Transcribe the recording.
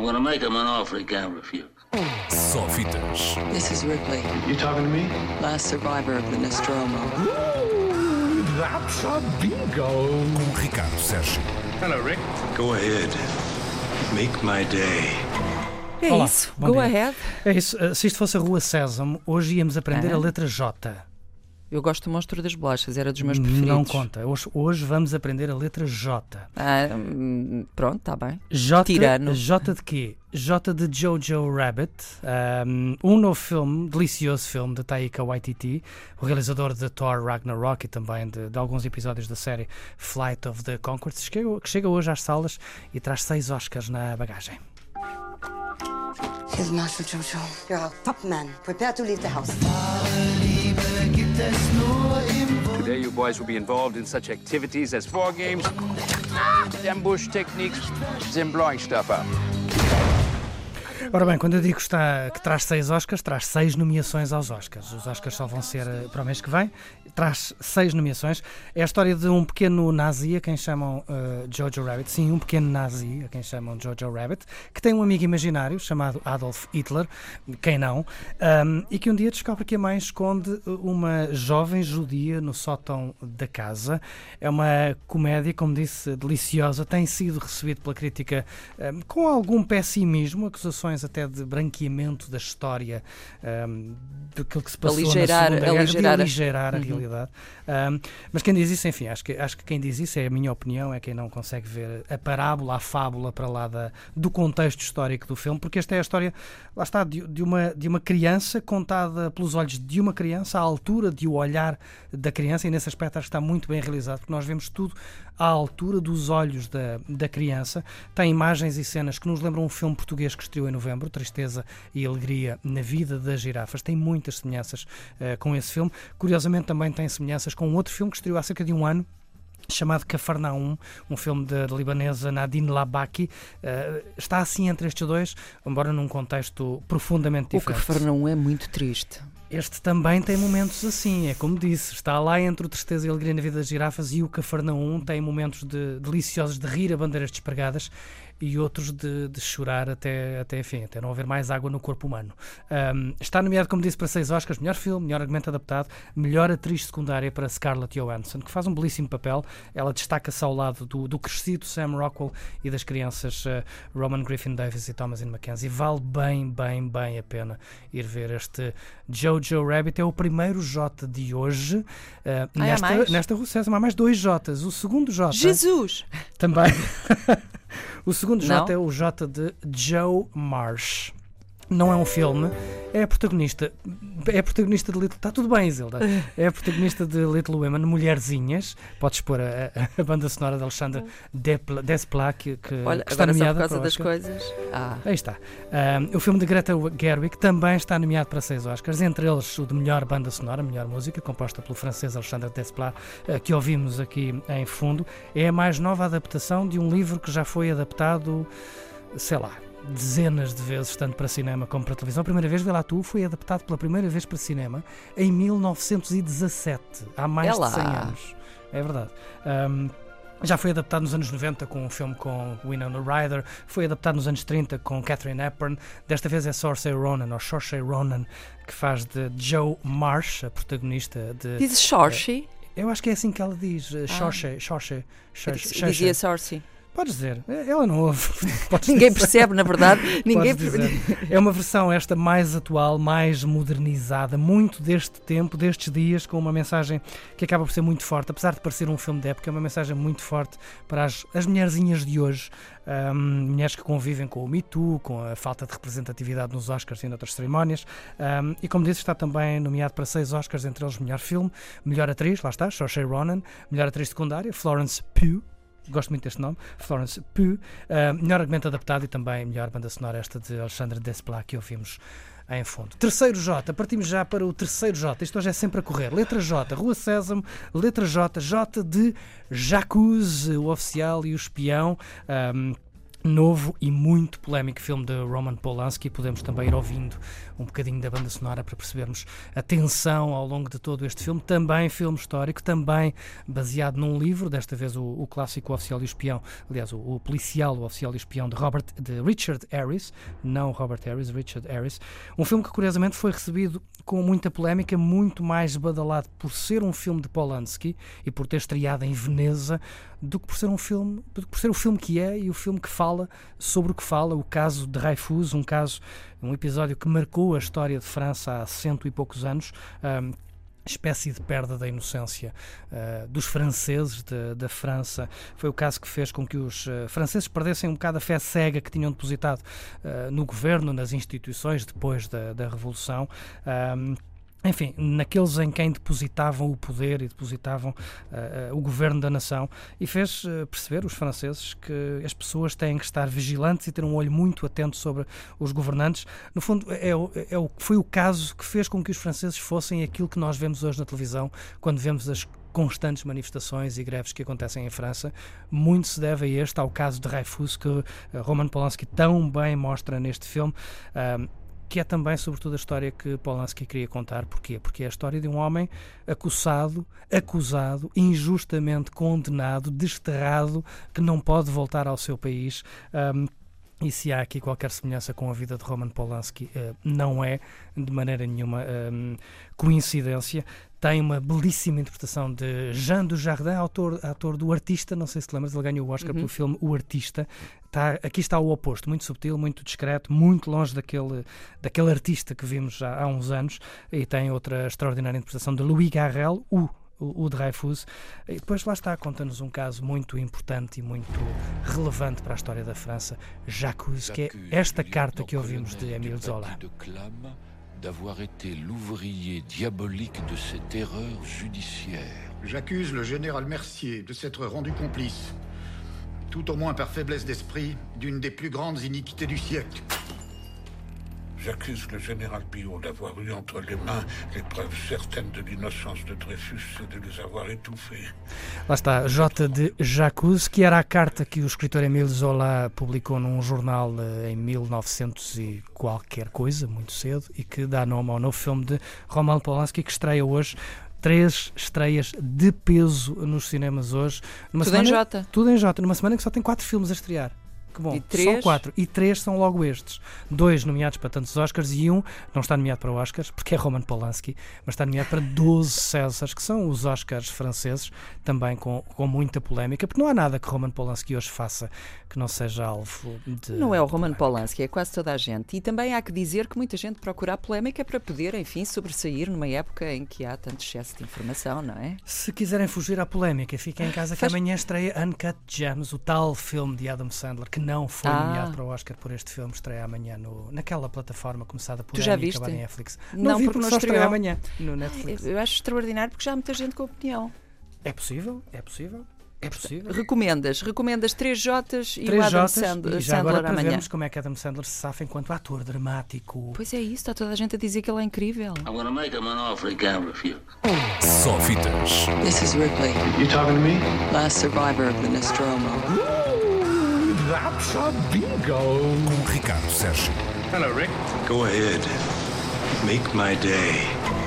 I'm gonna make him an offer he can't refuse. Só fitas. This is Ripley, You talking to me? last survivor of the Nostromo. Ooh, that's a bingo. Com Ricardo Sérgio. Hello, Rick. Go ahead. Make my day. É Olá, isso, go dia. ahead. É isso. Uh, Se isto fosse a Rua Sésamo, hoje íamos aprender Ah. a letra J. Eu gosto do monstro das bolachas, era dos meus preferidos. Não conta. Hoje, hoje vamos aprender a letra J. Ah, hum, pronto, está bem. J, Tirano. J de quê? J de Jojo Rabbit, um, um novo filme, delicioso filme de Taika Waititi, o realizador de Thor Ragnarok e também de, de alguns episódios da série Flight of the Conchords, que chega, que chega hoje às salas e traz seis Oscars na bagagem. Here's Master Jojo. You're our top man. Prepare to leave the house. Today, you boys will be involved in such activities as war games, ambush techniques, and blowing stuff up. Ora bem, quando eu digo que, está, que traz seis Oscars, traz seis nomeações aos Oscars. Os Oscars só vão ser eh, para o mês que vem. Traz seis nomeações. É a história de um pequeno nazi a quem chamam eh, Jojo Rabbit. Sim, um pequeno nazi a quem chamam Jojo Rabbit, que tem um amigo imaginário chamado Adolf Hitler, quem não, ahm, e que um dia descobre que a mãe esconde uma jovem judia no sótão da casa. É uma comédia, como disse, deliciosa. Tem sido recebido pela crítica ahm, com algum pessimismo, acusações até de branqueamento da história um, daquilo que se passou Aligeirar- na Segunda Guerra, aligeirar de a- aligeirar a Uhum. realidade. Um, mas quem diz isso, enfim, acho que, acho que quem diz isso é a minha opinião, é quem não consegue ver a parábola, a fábula para lá da, do contexto histórico do filme, porque esta é a história, lá está, de, de uma, de uma criança contada pelos olhos de uma criança, à altura de o olhar da criança, e nesse aspecto acho que está muito bem realizado, porque nós vemos tudo à altura dos olhos da, da criança. Tem imagens e cenas que nos lembram um filme português que estreou em novembro, Tristeza e Alegria na Vida das Girafas. Tem muitas semelhanças eh, com esse filme. Curiosamente, também tem semelhanças com outro filme que estreou há cerca de um ano. Chamado Cafarnaum, um filme da libanesa Nadine Labaki, Eh, está assim entre estes dois, embora num contexto profundamente O diferente. Cafarnaum é muito triste. Este também tem momentos assim, é como disse, está lá entre o Tristeza e a Alegria na Vida das Girafas e o Cafarnaum tem momentos de, deliciosos de rir a bandeiras despregadas e outros de, de chorar até, até, enfim, até não haver mais água no corpo humano. Um, está nomeado, como disse, para seis Oscars, melhor filme, melhor argumento adaptado, melhor atriz secundária para Scarlett Johansson, que faz um belíssimo papel. Ela destaca-se ao lado do, do crescido Sam Rockwell e das crianças eh, Roman Griffin Davis e Thomasin McKenzie. Vale bem, bem, bem a pena ir ver este Jojo Rabbit. É o primeiro J de hoje. há nesta, mais? nesta Rua Sésamo há mais dois Js. O segundo J Jesus! também. o segundo J Não? é o J de Joe Marsh. Não é um filme, é a protagonista. É a protagonista de Little. Está tudo bem, Zilda. É a protagonista de Little Women, Mulherzinhas. Podes pôr a, a- banda sonora de Alexandre Despla- Desplat, que, que, Olha, que está só por nomeada causa das coisas. Ah, Aí está. Um, o filme de Greta Gerwig também está nomeado para seis Oscars, entre eles o de melhor banda sonora, melhor música, composta pelo francês Alexandre Desplat, eh, que ouvimos aqui em fundo. É a mais nova adaptação de um livro que já foi adaptado, sei lá, dezenas de vezes, tanto para cinema como para televisão. A primeira vez, vê lá tu, foi adaptado pela primeira vez para cinema em 1917, há mais de 100 anos. É verdade. Um, já foi adaptado nos anos 90 com um filme com Winona Ryder, foi adaptado nos anos 30 com Catherine Hepburn, desta vez é Saoirse Ronan, ou Saoirse Ronan, que faz de Joe Marsh, a protagonista de... diz Shorshi. Eu acho que é assim que ela diz, eh, Ah. Saoirse, Saoirse, Saoirse, Dizia Sorsi. Podes dizer, eh, ela não ouve. Ninguém percebe, na verdade. Ninguém percebe. É uma versão esta mais atual, mais modernizada, muito deste tempo, destes dias, com uma mensagem que acaba por ser muito forte, apesar de parecer um filme de época, é uma mensagem muito forte para as, as mulherzinhas de hoje, ahm, mulheres que convivem com o Me Too, com a falta de representatividade nos Oscars e noutras cerimónias. Ahm, e como disse, está também nomeado para seis Oscars, entre eles melhor filme, melhor atriz, lá está, Saoirse Ronan, melhor atriz secundária, Florence Pugh. Gosto muito deste nome, Florence Pugh. Ah, melhor argumento adaptado e também melhor banda sonora, esta de Alexandre Desplat, que ouvimos em fundo. Terceiro J, partimos já para o terceiro J. Isto hoje é sempre a correr. Letra J, Rua Sésamo, letra J, J de Jacuzzi, o oficial e o espião. Ahm, novo e muito polémico filme de Roman Polanski. Podemos também ir ouvindo um bocadinho da banda sonora para percebermos a tensão ao longo de todo este filme. Também filme histórico, também baseado num livro, desta vez o, o clássico Oficial e Espião, aliás, o, o policial, o Oficial e Espião de, Robert, de Richard Harris, não Robert Harris, Richard Harris. Um filme que curiosamente foi recebido com muita polémica, muito mais badalado por ser um filme de Polanski e por ter estreado em Veneza do que por ser um filme, por ser o filme que é e o filme que fala sobre o que fala, o caso de Dreyfus, um caso, um episódio que marcou a história de França há cento e poucos anos. Um, espécie de perda da inocência uh, dos franceses de, da França. Foi o caso que fez com que os uh, franceses perdessem um bocado a fé cega que tinham depositado uh, no governo, nas instituições, depois da, da Revolução. Um, enfim, naqueles em quem depositavam o poder e depositavam uh, uh, o governo da nação, e fez uh, perceber os franceses que as pessoas têm que estar vigilantes e ter um olho muito atento sobre os governantes. No fundo, é, é, é, foi o caso que fez com que os franceses fossem aquilo que nós vemos hoje na televisão, quando vemos as constantes manifestações e greves que acontecem em França. Muito se deve a este, ao caso de Dreyfus, que Roman Polanski tão bem mostra neste filme que é também, sobretudo, a história que Polanski queria contar. Porquê? Porque é a história de um homem acusado, acusado, injustamente condenado, desterrado, que não pode voltar ao seu país. Um, e se há aqui qualquer semelhança com a vida de Roman Polanski, uh, não é de maneira nenhuma um, coincidência. Tem uma belíssima interpretação de Jean Dujardin, autor, autor do Artista. Não sei se te lembras, ele ganhou o Oscar uhum. pelo filme O Artista. Tá, aqui está o oposto, muito subtil, muito discreto, muito longe daquele, daquele artista que vimos já há uns anos. E tem outra extraordinária interpretação de Louis Garrel, o o, o Dreyfus. E depois lá está, conta-nos um caso muito importante e muito relevante para a história da França, Jacques, que é esta carta que ouvimos de Émile Zola. D'avoir été l'ouvrier diabolique de cette erreur judiciaire. J'accuse le général Mercier de s'être rendu complice, tout au moins par faiblesse d'esprit, d'une des plus grandes iniquités du siècle. J'accuse le général Billot d'avoir eu entre les mains les preuves certaines de l'innocence de Dreyfus et de les avoir étouffées. Lá está, J de Jacques, que era a carta que o escritor Emile Zola publicou num jornal eh, em 1900 e qualquer coisa, muito cedo, e que dá nome ao novo filme de Roman Polanski, que estreia hoje três estreias de peso nos cinemas hoje. Numa tudo semana, em J. Tudo em J, numa semana que só tem quatro filmes a estrear. Que bom, e três? só quatro. E três são logo estes. Dois nomeados para tantos Oscars e um não está nomeado para Oscars, porque é Roman Polanski, mas está nomeado para 12 Césars, que são os Oscars franceses, também com, com muita polémica, porque não há nada que Roman Polanski hoje faça que não seja alvo de. Não é o Roman Polanski, é quase toda a gente. E também há que dizer que muita gente procura a polémica para poder, enfim, sobressair numa época em que há tanto excesso de informação, não é? Se quiserem fugir à polémica, fiquem em casa Faz... que amanhã estreia Uncut Gems, o tal filme de Adam Sandler, que não foi ah. nomeado para o Oscar por este filme, estreia amanhã no, naquela plataforma começada por tu já viste? Netflix. Não, não vi porque, porque só estreia amanhã no Netflix. Eu acho extraordinário porque já há muita gente com opinião. É possível, é possível. É possível. Recomendas, recomendas 3 Jotas e 3 o Adam Sandler, e já Sandler agora amanhã. vermos como é que Adam Sandler se safa enquanto ator dramático. Pois é isso, está toda a gente a dizer que ele é incrível. I'm gonna make him an offer he can't refuse. Só fitas. This is Ripley. You talking to me? Last survivor of the Nostromo. Ooh, that's a bingo. Com Ricardo Sérgio. Hello, Rick. Go ahead. Make my day.